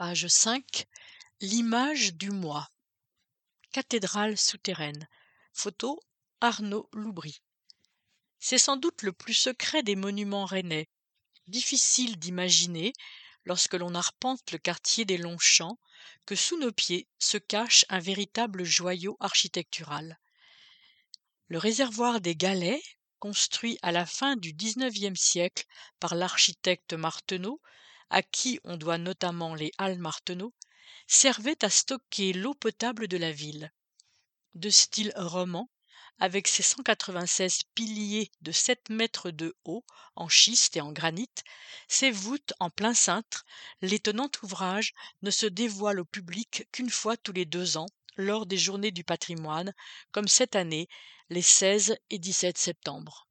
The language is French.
Page 5 L'image du moi. Cathédrale souterraine. Photo Arnaud Loubry. C'est sans doute le plus secret des monuments rennais. Difficile d'imaginer, lorsque l'on arpente le quartier des Longchamps, que sous nos pieds se cache un véritable joyau architectural. Le réservoir des Galets, construit à la fin du XIXe siècle par l'architecte Marteneau, à qui on doit notamment les Halles Marteneau, servait à stocker l'eau potable de la ville. De style roman, avec ses 196 piliers de 7 mètres de haut en schiste et en granit, ses voûtes en plein cintre, l'étonnant ouvrage ne se dévoile au public qu'une fois tous les deux ans, lors des Journées du patrimoine, comme cette année, les 16 et 17 septembre.